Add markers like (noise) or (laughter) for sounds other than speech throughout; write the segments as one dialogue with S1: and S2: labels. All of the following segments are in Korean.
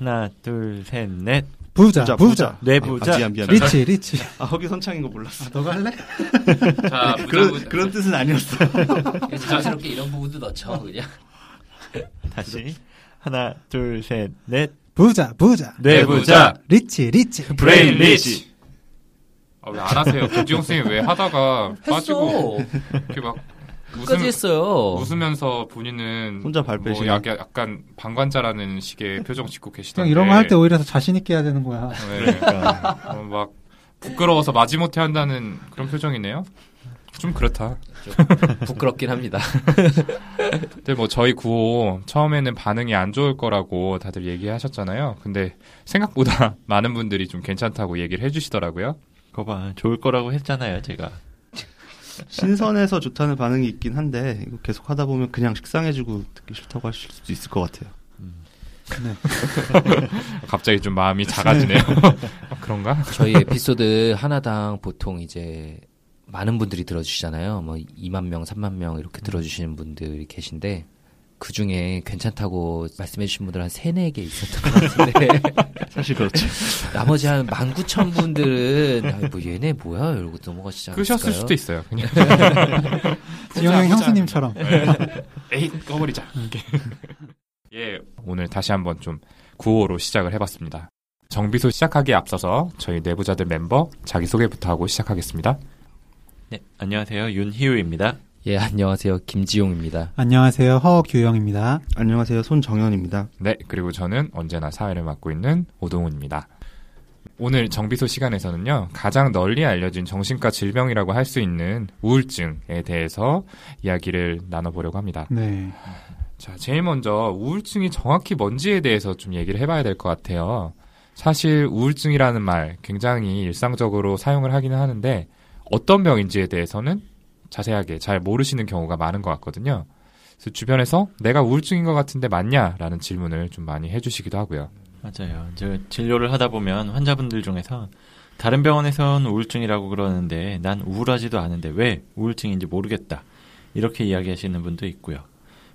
S1: 하나, 둘, 셋, 넷.
S2: 부자, 부자. 부자.
S1: 뇌부자.
S3: 아, 미안, 미안.
S2: rich, rich.
S3: 아, 허기 선창인 거 몰랐어.
S2: 아, 너가 할래?
S4: 자, (laughs)
S3: 그런, 그런 뜻은 아니었어. (laughs)
S4: 자연스럽게 이런 부분도 넣죠, 그냥.
S1: 다시. 하나, 둘, 셋, 넷.
S2: 부자, 부자.
S1: 뇌부자. Rich, rich. Brain rich.
S4: 아, 왜 안 하세요? 조지용 쌤이 왜 하다가 빠지고 이렇게 막
S5: 끝까지 했어요.
S4: 웃으면서 본인은
S3: 혼자 발 빼시네.
S4: 뭐 약간, 약간 방관자라는 식의 표정 짓고 계시던데
S2: 이런 거 할 때 오히려 더 자신 있게 해야 되는 거야.
S4: 네. 어, 막 부끄러워서 마지못해 한다는 그런 표정이네요. 좀 그렇다.
S5: 부끄럽긴 합니다. (laughs)
S4: 근데 뭐 저희 구호 처음에는 반응이 안 좋을 거라고 다들 얘기하셨잖아요. 근데 생각보다 (laughs) 많은 분들이 좀 괜찮다고 얘기를 해주시더라고요.
S1: 거봐, 좋을 거라고 했잖아요, 제가.
S3: 신선해서 좋다는 반응이 있긴 한데 이거 계속 하다 보면 그냥 식상해지고 듣기 싫다고 하실 수도 있을 것 같아요. (laughs)
S4: 갑자기 좀 마음이 작아지네요. 어, (laughs) 그런가?
S5: 저희 에피소드 하나당 보통 이제 많은 분들이 들어주시잖아요. 뭐 2만 명, 3만 명 이렇게 들어주시는 분들이 계신데 그 중에 괜찮다고 말씀해주신 분들 한 3, 4개 있었던 것 같은데 (laughs)
S3: 사실 그렇죠.
S5: 나머지 한 19,000분들은 아, 뭐 얘네 뭐야 이러고 넘어가시지 않았을까요?
S4: 끄셨을 수도 있어요. 그냥 (laughs)
S2: 지영형 형수님처럼.
S4: 에이 꺼버리자. (laughs) 예, 오늘 다시 한번 좀 구호로 시작을 해봤습니다. 정비소 시작하기에 앞서서 저희 내부자들 멤버 자기소개부터 하고 시작하겠습니다.
S1: 네, 안녕하세요. 윤희우입니다.
S5: 예, 안녕하세요. 김지용입니다.
S2: 안녕하세요. 허규영입니다.
S3: 안녕하세요. 손정현입니다.
S4: 네, 그리고 저는 언제나 사회를 맡고 있는 오동훈입니다. 오늘 정비소 시간에서는요, 가장 널리 알려진 정신과 질병이라고 할 수 있는 우울증에 대해서 이야기를 나눠보려고 합니다.
S2: 네.
S4: 자, 제일 먼저 우울증이 정확히 뭔지에 대해서 좀 얘기를 해봐야 될 것 같아요. 사실 우울증이라는 말 굉장히 일상적으로 사용을 하기는 하는데 어떤 병인지에 대해서는 자세하게 잘 모르시는 경우가 많은 것 같거든요. 그래서 주변에서 내가 우울증인 것 같은데 맞냐? 라는 질문을 좀 많이 해주시기도 하고요.
S1: 맞아요. 저 진료를 하다 보면 환자분들 중에서 다른 병원에선 우울증이라고 그러는데 난 우울하지도 않은데 왜 우울증인지 모르겠다. 이렇게 이야기하시는 분도 있고요.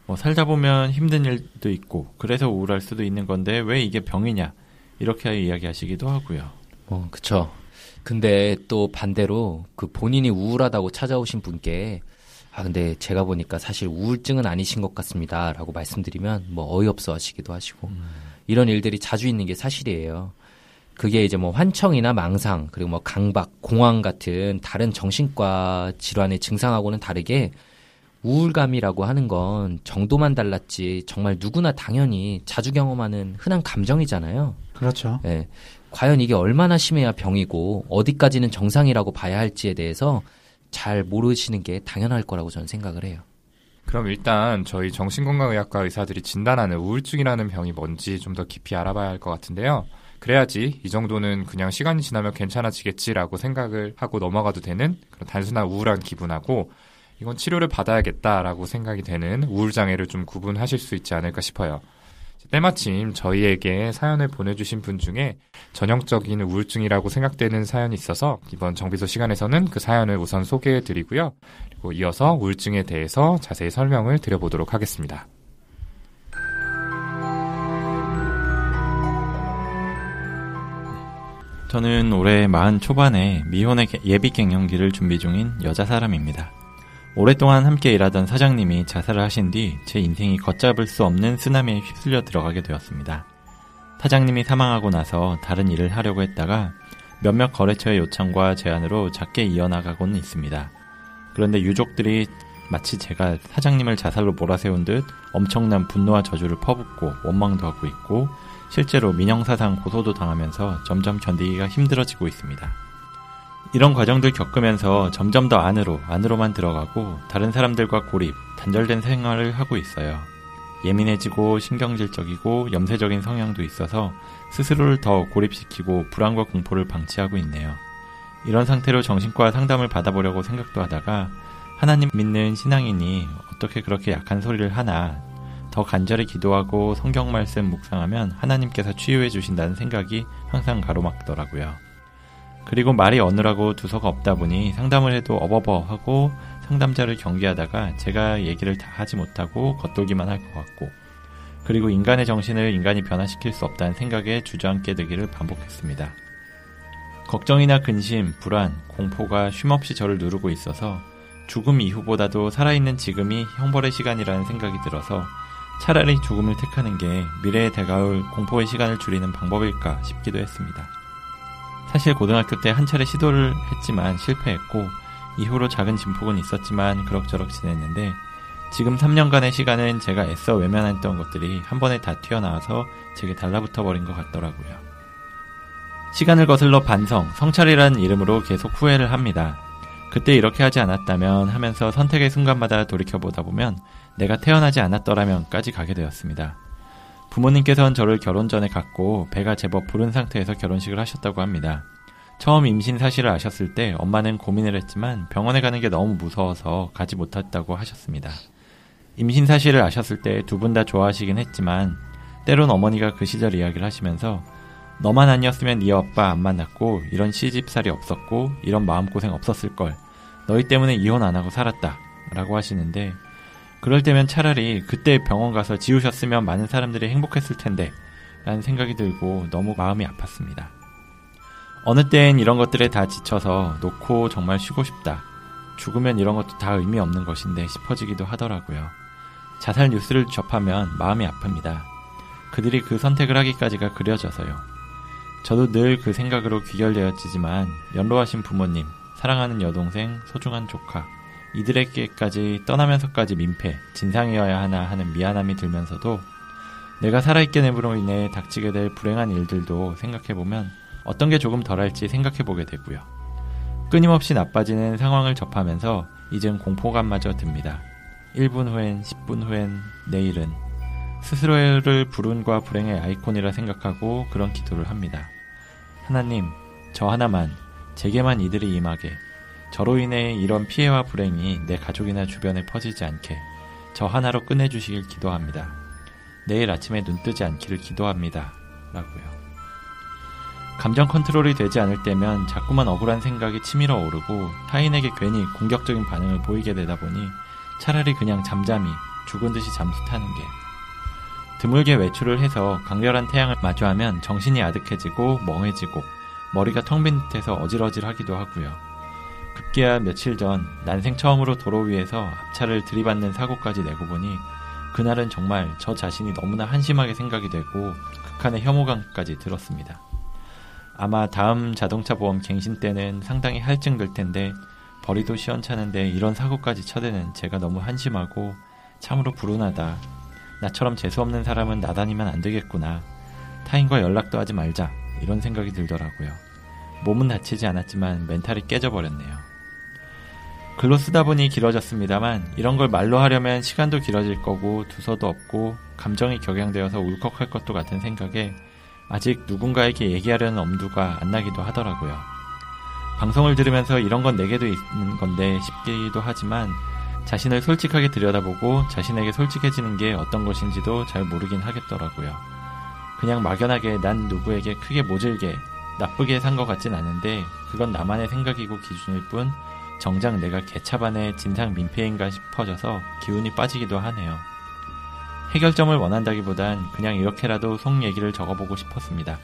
S1: 뭐 살다 보면 힘든 일도 있고 그래서 우울할 수도 있는 건데 왜 이게 병이냐. 이렇게 이야기하시기도 하고요.
S5: 어, 그쵸. 근데 또 반대로 그 본인이 우울하다고 찾아오신 분께 아, 근데 제가 보니까 사실 우울증은 아니신 것 같습니다. 라고 말씀드리면 뭐 어이없어 하시기도 하시고 이런 일들이 자주 있는 게 사실이에요. 그게 이제 뭐 환청이나 망상, 그리고 뭐 강박, 공황 같은 다른 정신과 질환의 증상하고는 다르게 우울감이라고 하는 건 정도만 달랐지 정말 누구나 당연히 자주 경험하는 흔한 감정이잖아요.
S2: 그렇죠.
S5: 예. 과연 이게 얼마나 심해야 병이고 어디까지는 정상이라고 봐야 할지에 대해서 잘 모르시는 게 당연할 거라고 저는 생각을 해요.
S4: 그럼 일단 저희 정신건강의학과 의사들이 진단하는 우울증이라는 병이 뭔지 좀 더 깊이 알아봐야 할 것 같은데요. 그래야지 이 정도는 그냥 시간이 지나면 괜찮아지겠지라고 생각을 하고 넘어가도 되는 그런 단순한 우울한 기분하고 이건 치료를 받아야겠다라고 생각이 되는 우울장애를 좀 구분하실 수 있지 않을까 싶어요. 때마침 저희에게 사연을 보내주신 분 중에 전형적인 우울증이라고 생각되는 사연이 있어서 이번 정비소 시간에서는 그 사연을 우선 소개해 드리고요. 그리고 이어서 우울증에 대해서 자세히 설명을 드려보도록 하겠습니다.
S1: 저는 올해 마흔 초반에 미혼의 예비 갱년기를 준비 중인 여자 사람입니다. 오랫동안 함께 일하던 사장님이 자살을 하신 뒤 제 인생이 걷잡을 수 없는 쓰나미에 휩쓸려 들어가게 되었습니다. 사장님이 사망하고 나서 다른 일을 하려고 했다가 몇몇 거래처의 요청과 제안으로 작게 이어나가고는 있습니다. 그런데 유족들이 마치 제가 사장님을 자살로 몰아세운 듯 엄청난 분노와 저주를 퍼붓고 원망도 하고 있고 실제로 민형사상 고소도 당하면서 점점 견디기가 힘들어지고 있습니다. 이런 과정들 겪으면서 점점 더 안으로, 안으로만 들어가고 다른 사람들과 고립, 단절된 생활을 하고 있어요. 예민해지고 신경질적이고 염세적인 성향도 있어서 스스로를 더 고립시키고 불안과 공포를 방치하고 있네요. 이런 상태로 정신과 상담을 받아보려고 생각도 하다가 하나님 믿는 신앙인이 어떻게 그렇게 약한 소리를 하나 더 간절히 기도하고 성경 말씀 묵상하면 하나님께서 치유해 주신다는 생각이 항상 가로막더라고요. 그리고 말이 어느라고 두서가 없다 보니 상담을 해도 어버버 하고 상담자를 경계하다가 제가 얘기를 다 하지 못하고 겉돌기만 할 것 같고 그리고 인간의 정신을 인간이 변화시킬 수 없다는 생각에 주저앉게 되기를 반복했습니다. 걱정이나 근심, 불안, 공포가 쉼없이 저를 누르고 있어서 죽음 이후보다도 살아있는 지금이 형벌의 시간이라는 생각이 들어서 차라리 죽음을 택하는 게 미래에 다가올 공포의 시간을 줄이는 방법일까 싶기도 했습니다. 사실 고등학교 때 한 차례 시도를 했지만 실패했고 이후로 작은 진폭은 있었지만 그럭저럭 지냈는데 지금 3년간의 시간은 제가 애써 외면했던 것들이 한 번에 다 튀어나와서 제게 달라붙어 버린 것 같더라고요. 시간을 거슬러 반성, 성찰이라는 이름으로 계속 후회를 합니다. 그때 이렇게 하지 않았다면 하면서 선택의 순간마다 돌이켜보다 보면 내가 태어나지 않았더라면까지 가게 되었습니다. 부모님께서는 저를 결혼 전에 갖고 배가 제법 부른 상태에서 결혼식을 하셨다고 합니다. 처음 임신 사실을 아셨을 때 엄마는 고민을 했지만 병원에 가는 게 너무 무서워서 가지 못했다고 하셨습니다. 임신 사실을 아셨을 때 두 분 다 좋아하시긴 했지만 때론 어머니가 그 시절 이야기를 하시면서 너만 아니었으면 네 아빠 안 만났고 이런 시집살이 없었고 이런 마음고생 없었을 걸 너희 때문에 이혼 안 하고 살았다 라고 하시는데 그럴 때면 차라리 그때 병원 가서 지우셨으면 많은 사람들이 행복했을 텐데 라는 생각이 들고 너무 마음이 아팠습니다. 어느 때엔 이런 것들에 다 지쳐서 놓고 정말 쉬고 싶다. 죽으면 이런 것도 다 의미 없는 것인데 싶어지기도 하더라고요. 자살 뉴스를 접하면 마음이 아픕니다. 그들이 그 선택을 하기까지가 그려져서요. 저도 늘 그 생각으로 귀결되어지지만 연로하신 부모님, 사랑하는 여동생, 소중한 조카, 이들에게까지 떠나면서까지 민폐, 진상이어야 하나 하는 미안함이 들면서도 내가 살아있게 됨으로 인해 닥치게 될 불행한 일들도 생각해보면 어떤 게 조금 덜할지 생각해보게 되고요. 끊임없이 나빠지는 상황을 접하면서 이젠 공포감마저 듭니다. 1분 후엔, 10분 후엔, 내일은 스스로를 불운과 불행의 아이콘이라 생각하고 그런 기도를 합니다. 하나님, 저 하나만, 제게만 이들이 임하게, 저로 인해 이런 피해와 불행이 내 가족이나 주변에 퍼지지 않게, 저 하나로 끝내주시길 기도합니다. 내일 아침에 눈 뜨지 않기를 기도합니다. 라고요. 감정 컨트롤이 되지 않을 때면 자꾸만 억울한 생각이 치밀어 오르고 타인에게 괜히 공격적인 반응을 보이게 되다 보니 차라리 그냥 잠잠히 죽은 듯이 잠수 타는 게 드물게 외출을 해서 강렬한 태양을 마주하면 정신이 아득해지고 멍해지고 머리가 텅 빈 듯해서 어질어질하기도 하고요. 급기야 며칠 전 난생 처음으로 도로 위에서 앞차를 들이받는 사고까지 내고 보니 그날은 정말 저 자신이 너무나 한심하게 생각이 되고 극한의 혐오감까지 들었습니다. 아마 다음 자동차 보험 갱신 때는 상당히 할증 될 텐데 벌이도 시원찮은데 이런 사고까지 쳐대는 제가 너무 한심하고 참으로 불운하다. 나처럼 재수없는 사람은 나다니면 안 되겠구나. 타인과 연락도 하지 말자. 이런 생각이 들더라고요. 몸은 다치지 않았지만 멘탈이 깨져버렸네요. 글로 쓰다 보니 길어졌습니다만 이런 걸 말로 하려면 시간도 길어질 거고 두서도 없고 감정이 격양되어서 울컥할 것도 같은 생각에 아직 누군가에게 얘기하려는 엄두가 안 나기도 하더라고요. 방송을 들으면서 이런 건 내게도 있는 건데 싶기도 하지만 자신을 솔직하게 들여다보고 자신에게 솔직해지는 게 어떤 것인지도 잘 모르긴 하겠더라고요. 그냥 막연하게 난 누구에게 크게 모질게 나쁘게 산 것 같진 않은데 그건 나만의 생각이고 기준일 뿐 정작 내가 개차반의 진상 민폐인가 싶어져서 기운이 빠지기도 하네요. 해결점을 원한다기보단 그냥 이렇게라도 속 얘기를 적어보고 싶었습니다.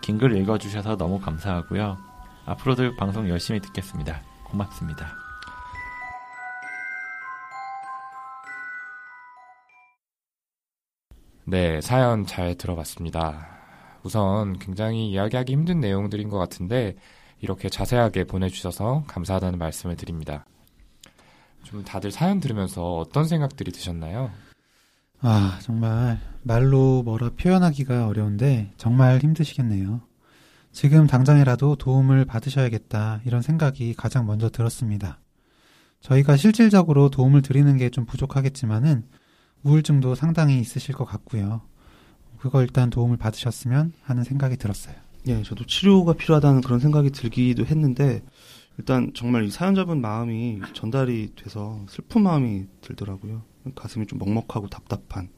S1: 긴 글 읽어주셔서 너무 감사하고요. 앞으로도 방송 열심히 듣겠습니다. 고맙습니다.
S4: 네, 사연 잘 들어봤습니다. 우선 굉장히 이야기하기 힘든 내용들인 것 같은데 이렇게 자세하게 보내주셔서 감사하다는 말씀을 드립니다. 좀 다들 사연 들으면서 어떤 생각들이 드셨나요?
S2: 아, 정말 말로 뭐라 표현하기가 어려운데 정말 힘드시겠네요. 지금 당장이라도 도움을 받으셔야겠다 이런 생각이 가장 먼저 들었습니다. 저희가 실질적으로 도움을 드리는 게 좀 부족하겠지만은 우울증도 상당히 있으실 것 같고요. 그거 일단 도움을 받으셨으면 하는 생각이 들었어요.
S3: 예, 저도 치료가 필요하다는 그런 생각이 들기도 했는데 일단 정말 이 사연자분 마음이 전달이 돼서 슬픈 마음이 들더라고요. 가슴이 좀 먹먹하고 답답한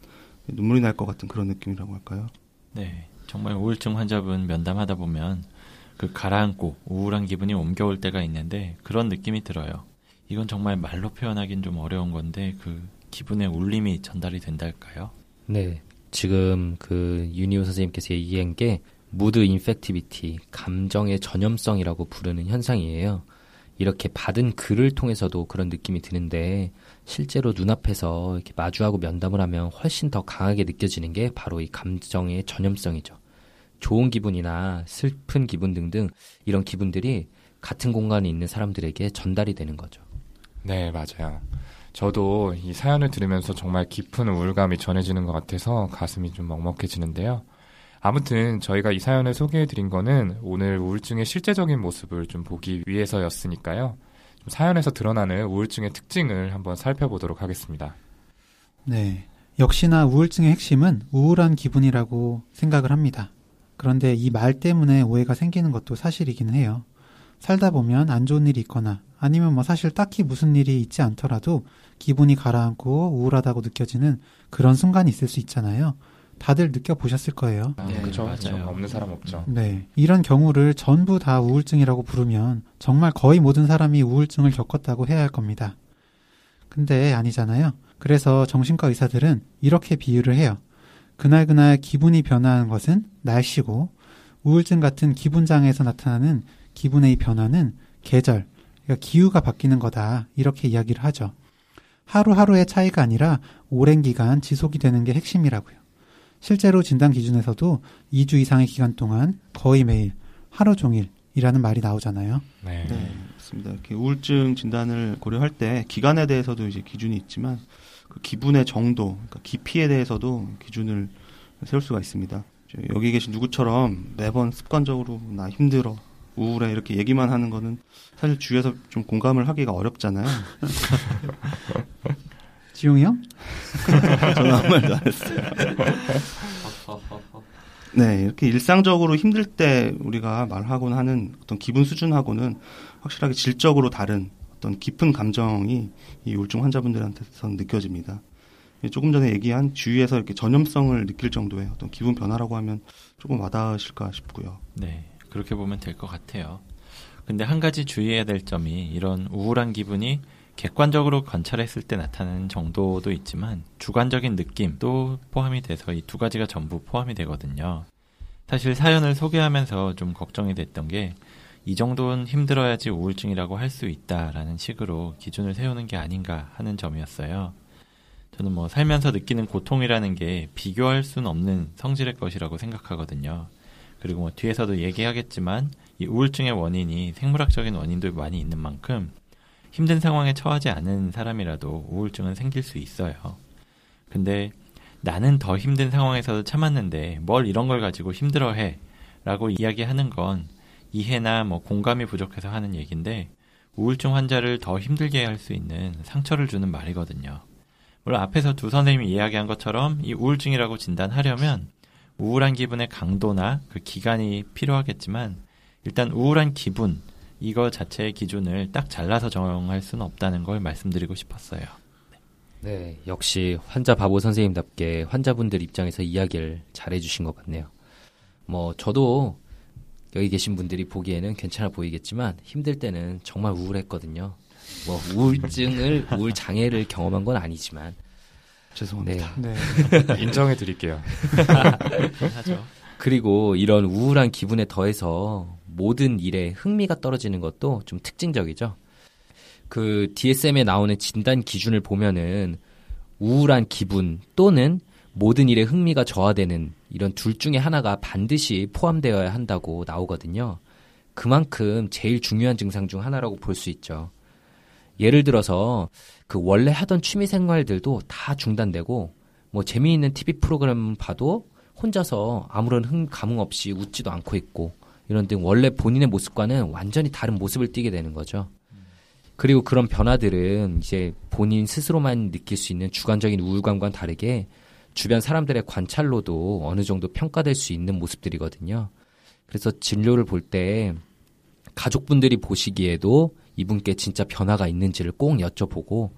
S3: 눈물이 날 것 같은 그런 느낌이라고 할까요?
S1: 네, 정말 우울증 환자분 면담하다 보면 그 가라앉고 우울한 기분이 옮겨올 때가 있는데 그런 느낌이 들어요. 이건 정말 말로 표현하기는 좀 어려운 건데 그 기분의 울림이 전달이 된달까요?
S5: 네. 지금 그 윤희우 선생님께서 얘기한 게 mood infectivity, 감정의 전염성이라고 부르는 현상이에요. 이렇게 받은 글을 통해서도 그런 느낌이 드는데 실제로 눈앞에서 이렇게 마주하고 면담을 하면 훨씬 더 강하게 느껴지는 게 바로 이 감정의 전염성이죠. 좋은 기분이나 슬픈 기분 등등 이런 기분들이 같은 공간에 있는 사람들에게 전달이 되는 거죠.
S4: 네, 맞아요. 저도 이 사연을 들으면서 정말 깊은 우울감이 전해지는 것 같아서 가슴이 좀 먹먹해지는데요. 아무튼 저희가 이 사연을 소개해 드린 거는 오늘 우울증의 실제적인 모습을 좀 보기 위해서였으니까요. 좀 사연에서 드러나는 우울증의 특징을 한번 살펴보도록 하겠습니다.
S2: 네. 역시나 우울증의 핵심은 우울한 기분이라고 생각을 합니다. 그런데 이 말 때문에 오해가 생기는 것도 사실이긴 해요. 살다 보면 안 좋은 일이 있거나 아니면 뭐 사실 딱히 무슨 일이 있지 않더라도 기분이 가라앉고 우울하다고 느껴지는 그런 순간이 있을 수 있잖아요. 다들 느껴보셨을 거예요.
S4: 아,
S1: 네,
S4: 그렇죠.
S1: 맞아요.
S4: 없는 사람 없죠.
S2: 네. 이런 경우를 전부 다 우울증이라고 부르면 정말 거의 모든 사람이 우울증을 겪었다고 해야 할 겁니다. 근데 아니잖아요. 그래서 정신과 의사들은 이렇게 비유를 해요. 그날그날 기분이 변화하는 것은 날씨고 우울증 같은 기분 장애에서 나타나는 기분의 이 변화는 계절, 그러니까 기후가 바뀌는 거다. 이렇게 이야기를 하죠. 하루하루의 차이가 아니라 오랜 기간 지속이 되는 게 핵심이라고요. 실제로 진단 기준에서도 2주 이상의 기간 동안 거의 매일 하루 종일이라는 말이 나오잖아요.
S4: 네.
S3: 네, 맞습니다. 이렇게 우울증 진단을 고려할 때 기간에 대해서도 이제 기준이 있지만 그 기분의 정도, 그러니까 깊이에 대해서도 기준을 세울 수가 있습니다. 여기 계신 누구처럼 매번 습관적으로 나 힘들어, 우울해 이렇게 얘기만 하는 거는 사실 주위에서 좀 공감을 하기가 어렵잖아요. (laughs)
S2: 지용이 형? (laughs)
S3: 저는 아무 말도 안 했어요. 네, 이렇게 일상적으로 힘들 때 우리가 말하곤 하는 어떤 기분 수준하고는 확실하게 질적으로 다른 어떤 깊은 감정이 이 우울증 환자분들한테선 느껴집니다. 조금 전에 얘기한 주위에서 이렇게 전염성을 느낄 정도의 어떤 기분 변화라고 하면 조금 와닿으실까 싶고요.
S1: 네, 그렇게 보면 될 것 같아요. 근데 한 가지 주의해야 될 점이 이런 우울한 기분이 객관적으로 관찰했을 때 나타나는 정도도 있지만 주관적인 느낌도 포함이 돼서 이 두 가지가 전부 포함이 되거든요. 사실 사연을 소개하면서 좀 걱정이 됐던 게 이 정도는 힘들어야지 우울증이라고 할 수 있다라는 식으로 기준을 세우는 게 아닌가 하는 점이었어요. 저는 뭐 살면서 느끼는 고통이라는 게 비교할 수는 없는 성질의 것이라고 생각하거든요. 그리고 뭐 뒤에서도 얘기하겠지만 이 우울증의 원인이 생물학적인 원인도 많이 있는 만큼 힘든 상황에 처하지 않은 사람이라도 우울증은 생길 수 있어요. 근데 나는 더 힘든 상황에서도 참았는데 뭘 이런 걸 가지고 힘들어해 라고 이야기하는 건 이해나 뭐 공감이 부족해서 하는 얘기인데 우울증 환자를 더 힘들게 할 수 있는 상처를 주는 말이거든요. 물론 앞에서 두 선생님이 이야기한 것처럼 이 우울증이라고 진단하려면 우울한 기분의 강도나 그 기간이 필요하겠지만 일단 우울한 기분 이거 자체의 기준을 딱 잘라서 정할 수는 없다는 걸 말씀드리고 싶었어요.
S5: 네, 역시 환자 바보 선생님답게 환자분들 입장에서 이야기를 잘해주신 것 같네요. 뭐 저도 여기 계신 분들이 보기에는 괜찮아 보이겠지만 힘들 때는 정말 우울했거든요. 뭐 우울증을 우울 장애를 경험한 건 아니지만
S3: 죄송합니다.
S5: 네.
S2: 네. (laughs)
S4: 인정해 드릴게요.
S1: 하죠.
S5: 그리고 이런 우울한 기분에 더해서 모든 일에 흥미가 떨어지는 것도 좀 특징적이죠. 그 DSM에 나오는 진단 기준을 보면은 우울한 기분 또는 모든 일에 흥미가 저하되는 이런 둘 중에 하나가 반드시 포함되어야 한다고 나오거든요. 그만큼 제일 중요한 증상 중 하나라고 볼 수 있죠. 예를 들어서 그 원래 하던 취미 생활들도 다 중단되고 뭐 재미있는 TV 프로그램 봐도 혼자서 아무런 흥 감흥 없이 웃지도 않고 있고 이런 등 원래 본인의 모습과는 완전히 다른 모습을 띠게 되는 거죠. 그리고 그런 변화들은 이제 본인 스스로만 느낄 수 있는 주관적인 우울감과는 다르게 주변 사람들의 관찰로도 어느 정도 평가될 수 있는 모습들이거든요. 그래서 진료를 볼 때 가족분들이 보시기에도 이분께 진짜 변화가 있는지를 꼭 여쭤보고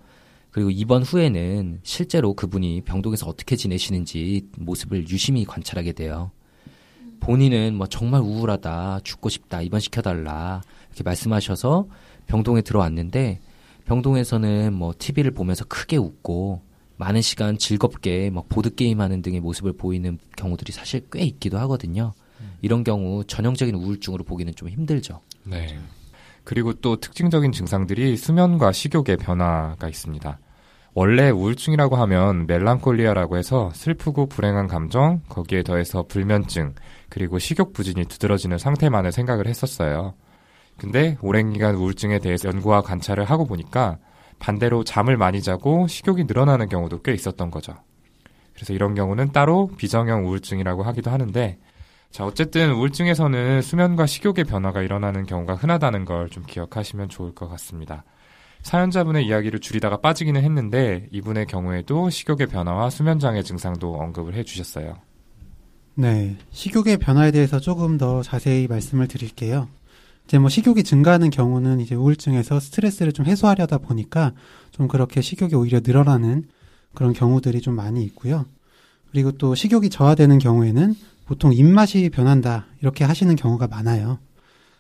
S5: 그리고 입원 후에는 실제로 그분이 병동에서 어떻게 지내시는지 모습을 유심히 관찰하게 돼요. 본인은 뭐 정말 우울하다, 죽고 싶다, 입원시켜달라 이렇게 말씀하셔서 병동에 들어왔는데 병동에서는 뭐 TV를 보면서 크게 웃고 많은 시간 즐겁게 막 보드 게임 하는 등의 모습을 보이는 경우들이 사실 꽤 있기도 하거든요. 이런 경우 전형적인 우울증으로 보기는 좀 힘들죠.
S4: 네. 그리고 또 특징적인 증상들이 수면과 식욕의 변화가 있습니다. 원래 우울증이라고 하면 melancholia라고 해서 슬프고 불행한 감정, 거기에 더해서 불면증, 그리고 식욕 부진이 두드러지는 상태만을 생각을 했었어요. 근데 오랜 기간 우울증에 대해서 연구와 관찰을 하고 보니까 반대로 잠을 많이 자고 식욕이 늘어나는 경우도 꽤 있었던 거죠. 그래서 이런 경우는 따로 비정형 우울증이라고 하기도 하는데 자, 어쨌든 우울증에서는 수면과 식욕의 변화가 일어나는 경우가 흔하다는 걸 좀 기억하시면 좋을 것 같습니다. 사연자분의 이야기를 줄이다가 빠지기는 했는데 이분의 경우에도 식욕의 변화와 수면 장애 증상도 언급을 해 주셨어요.
S2: 네. 식욕의 변화에 대해서 조금 더 자세히 말씀을 드릴게요. 이제 뭐 식욕이 증가하는 경우는 이제 우울증에서 스트레스를 좀 해소하려다 보니까 좀 그렇게 식욕이 오히려 늘어나는 그런 경우들이 좀 많이 있고요. 그리고 또 식욕이 저하되는 경우에는 보통 입맛이 변한다 이렇게 하시는 경우가 많아요.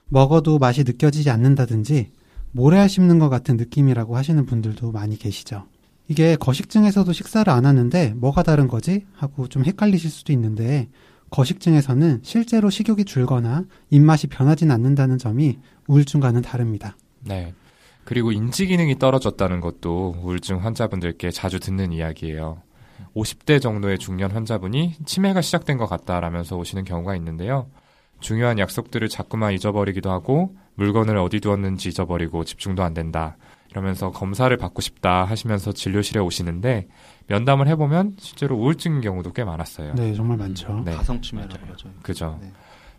S2: 먹어도 맛이 느껴지지 않는다든지 모래알 씹는 것 같은 느낌이라고 하시는 분들도 많이 계시죠. 이게 거식증에서도 식사를 안 하는데 뭐가 다른 거지? 하고 좀 헷갈리실 수도 있는데 거식증에서는 실제로 식욕이 줄거나 입맛이 변하진 않는다는 점이 우울증과는 다릅니다.
S4: 네. 그리고 인지 기능이 떨어졌다는 것도 우울증 환자분들께 자주 듣는 이야기예요. 50대 정도의 중년 환자분이 치매가 시작된 것 같다라면서 오시는 경우가 있는데요. 중요한 약속들을 자꾸만 잊어버리기도 하고 물건을 어디 두었는지 잊어버리고 집중도 안 된다. 이러면서 검사를 받고 싶다 하시면서 진료실에 오시는데 면담을 해보면 실제로 우울증인 경우도 꽤 많았어요.
S2: 네, 정말 많죠.
S4: 네.
S3: 가성치매라고 하죠.
S4: 그죠.
S3: 네.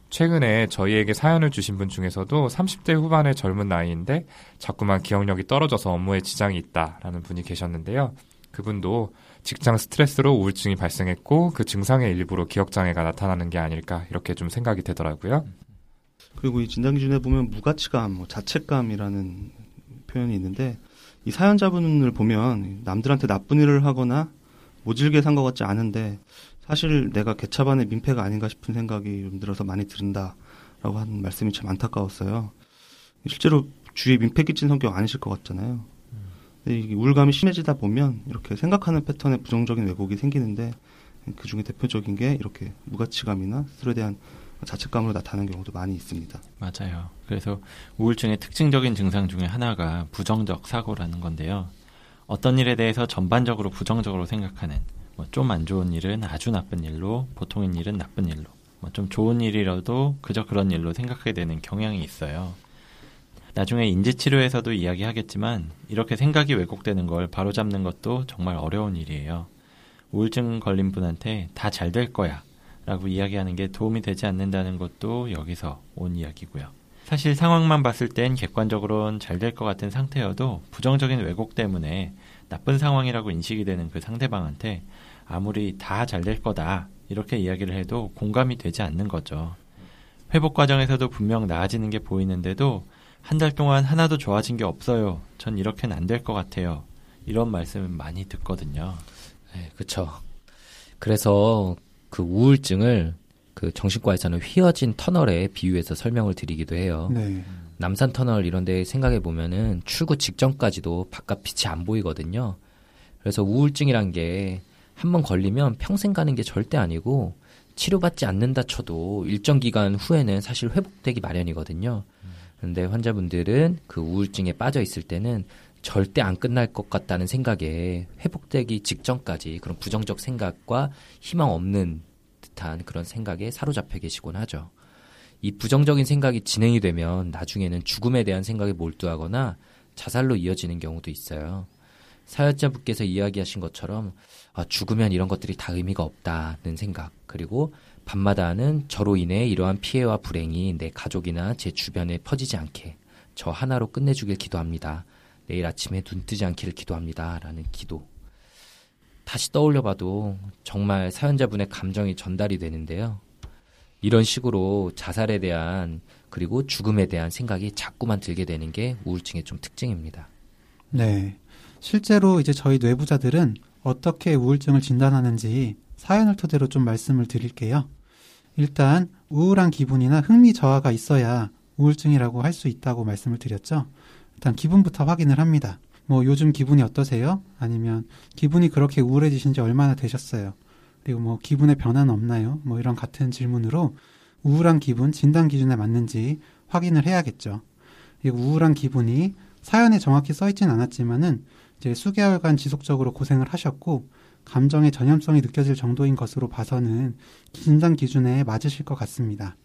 S4: 최근에 저희에게 사연을 주신 분 중에서도 30대 후반의 젊은 나이인데 자꾸만 기억력이 떨어져서 업무에 지장이 있다라는 분이 계셨는데요. 그분도 직장 스트레스로 우울증이 발생했고 그 증상의 일부로 기억 장애가 나타나는 게 아닐까 이렇게 좀 생각이 되더라고요.
S3: 그리고 이 진단 기준에 보면 무가치감, 뭐 자책감이라는 표현이 있는데 이 사연자분을 보면 남들한테 나쁜 일을 하거나 모질게 산 것 같지 않은데 사실 내가 개차반의 민폐가 아닌가 싶은 생각이 좀 들어서 많이 든다라고 하는 말씀이 참 안타까웠어요. 실제로 주위에 민폐 끼친 성격 아니실 것 같잖아요. 우울감이 심해지다 보면 이렇게 생각하는 패턴에 부정적인 왜곡이 생기는데 그 중에 대표적인 게 이렇게 무가치감이나 스스로에 대한 자책감으로 나타나는 경우도 많이 있습니다.
S1: 맞아요. 그래서 우울증의 특징적인 증상 중에 하나가 부정적 사고라는 건데요. 어떤 일에 대해서 전반적으로 부정적으로 생각하는 뭐 좀 안 좋은 일은 아주 나쁜 일로, 보통인 일은 나쁜 일로, 뭐 좀 좋은 일이라도 그저 그런 일로 생각하게 되는 경향이 있어요. 나중에 인지치료에서도 이야기하겠지만 이렇게 생각이 왜곡되는 걸 바로잡는 것도 정말 어려운 일이에요. 우울증 걸린 분한테 다 잘 될 거야 라고 이야기하는 게 도움이 되지 않는다는 것도 여기서 온 이야기고요. 사실 상황만 봤을 땐 객관적으로는 잘 될 것 같은 상태여도 부정적인 왜곡 때문에 나쁜 상황이라고 인식이 되는 그 상대방한테 아무리 다 잘 될 거다 이렇게 이야기를 해도 공감이 되지 않는 거죠. 회복 과정에서도 분명 나아지는 게 보이는데도 한 달 동안 하나도 좋아진 게 없어요. 전 이렇게는 안 될 것 같아요. 이런 말씀을 많이 듣거든요.
S5: 네, 그쵸. 그래서 그 우울증을 그 정신과에서는 휘어진 터널에 비유해서 설명을 드리기도 해요.
S2: 네.
S5: 남산 터널 이런 데 생각해 보면은 출구 직전까지도 바깥 빛이 안 보이거든요. 그래서 우울증이란 게 한 번 걸리면 평생 가는 게 절대 아니고 치료받지 않는다 쳐도 일정 기간 후에는 사실 회복되기 마련이거든요. 근데 환자분들은 그 우울증에 빠져 있을 때는 절대 안 끝날 것 같다는 생각에 회복되기 직전까지 그런 부정적 생각과 희망 없는 듯한 그런 생각에 사로잡혀 계시곤 하죠. 이 부정적인 생각이 진행이 되면 나중에는 죽음에 대한 생각에 몰두하거나 자살로 이어지는 경우도 있어요. 사연자분께서 이야기하신 것처럼 아, 죽으면 이런 것들이 다 의미가 없다는 생각 그리고 밤마다는 저로 인해 이러한 피해와 불행이 내 가족이나 제 주변에 퍼지지 않게 저 하나로 끝내주길 기도합니다. 내일 아침에 눈 뜨지 않기를 기도합니다. 라는 기도. 다시 떠올려 봐도 정말 사연자분의 감정이 전달이 되는데요. 이런 식으로 자살에 대한 그리고 죽음에 대한 생각이 자꾸만 들게 되는 게 우울증의 좀 특징입니다.
S2: 네. 실제로 이제 저희 뇌부자들은 어떻게 우울증을 진단하는지 사연을 토대로 좀 말씀을 드릴게요. 일단 우울한 기분이나 흥미 저하가 있어야 우울증이라고 할 수 있다고 말씀을 드렸죠. 일단 기분부터 확인을 합니다. 뭐 요즘 기분이 어떠세요? 아니면 기분이 그렇게 우울해지신 지 얼마나 되셨어요? 그리고 뭐 기분의 변화는 없나요? 뭐 이런 같은 질문으로 우울한 기분 진단 기준에 맞는지 확인을 해야겠죠. 그리고 우울한 기분이 사연에 정확히 써있진 않았지만은 이제 수개월간 지속적으로 고생을 하셨고 감정의 전염성이 느껴질 정도인 것으로 봐서는 진단 기준에 맞으실 것 같습니다.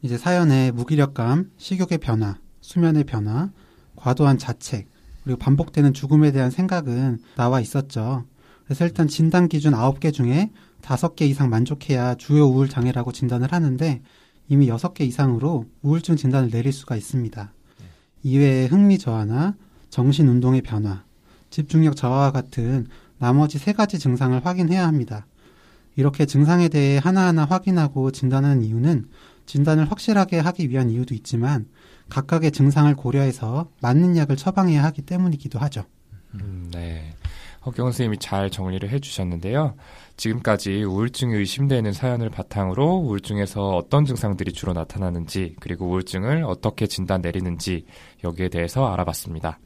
S2: 이제 사연에 무기력감, 식욕의 변화, 수면의 변화, 과도한 자책, 그리고 반복되는 죽음에 대한 생각은 나와 있었죠. 그래서 일단 진단 기준 9개 중에 5개 이상 만족해야 주요 우울 장애라고 진단을 하는데 이미 6개 이상으로 우울증 진단을 내릴 수가 있습니다. 이외에 흥미 저하나 정신 운동의 변화, 집중력 저하와 같은 나머지 세 가지 증상을 확인해야 합니다. 이렇게 증상에 대해 하나하나 확인하고 진단하는 이유는 진단을 확실하게 하기 위한 이유도 있지만 각각의 증상을 고려해서 맞는 약을 처방해야 하기 때문이기도 하죠.
S4: 음, 네. 허경 선생님이 잘 정리를 해주셨는데요. 지금까지 우울증이 의심되는 사연을 바탕으로 우울증에서 어떤 증상들이 주로 나타나는지 그리고 우울증을 어떻게 진단 내리는지 여기에 대해서 알아봤습니다.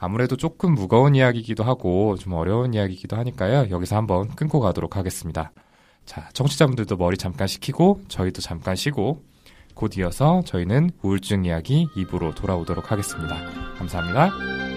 S4: 아무래도 조금 무거운 이야기이기도 하고 좀 어려운 이야기이기도 하니까요. 여기서 한번 끊고 가도록 하겠습니다. 자, 청취자분들도 머리 잠깐 식히고 저희도 잠깐 쉬고 곧 이어서 저희는 우울증 이야기 2부로 돌아오도록 하겠습니다. 감사합니다.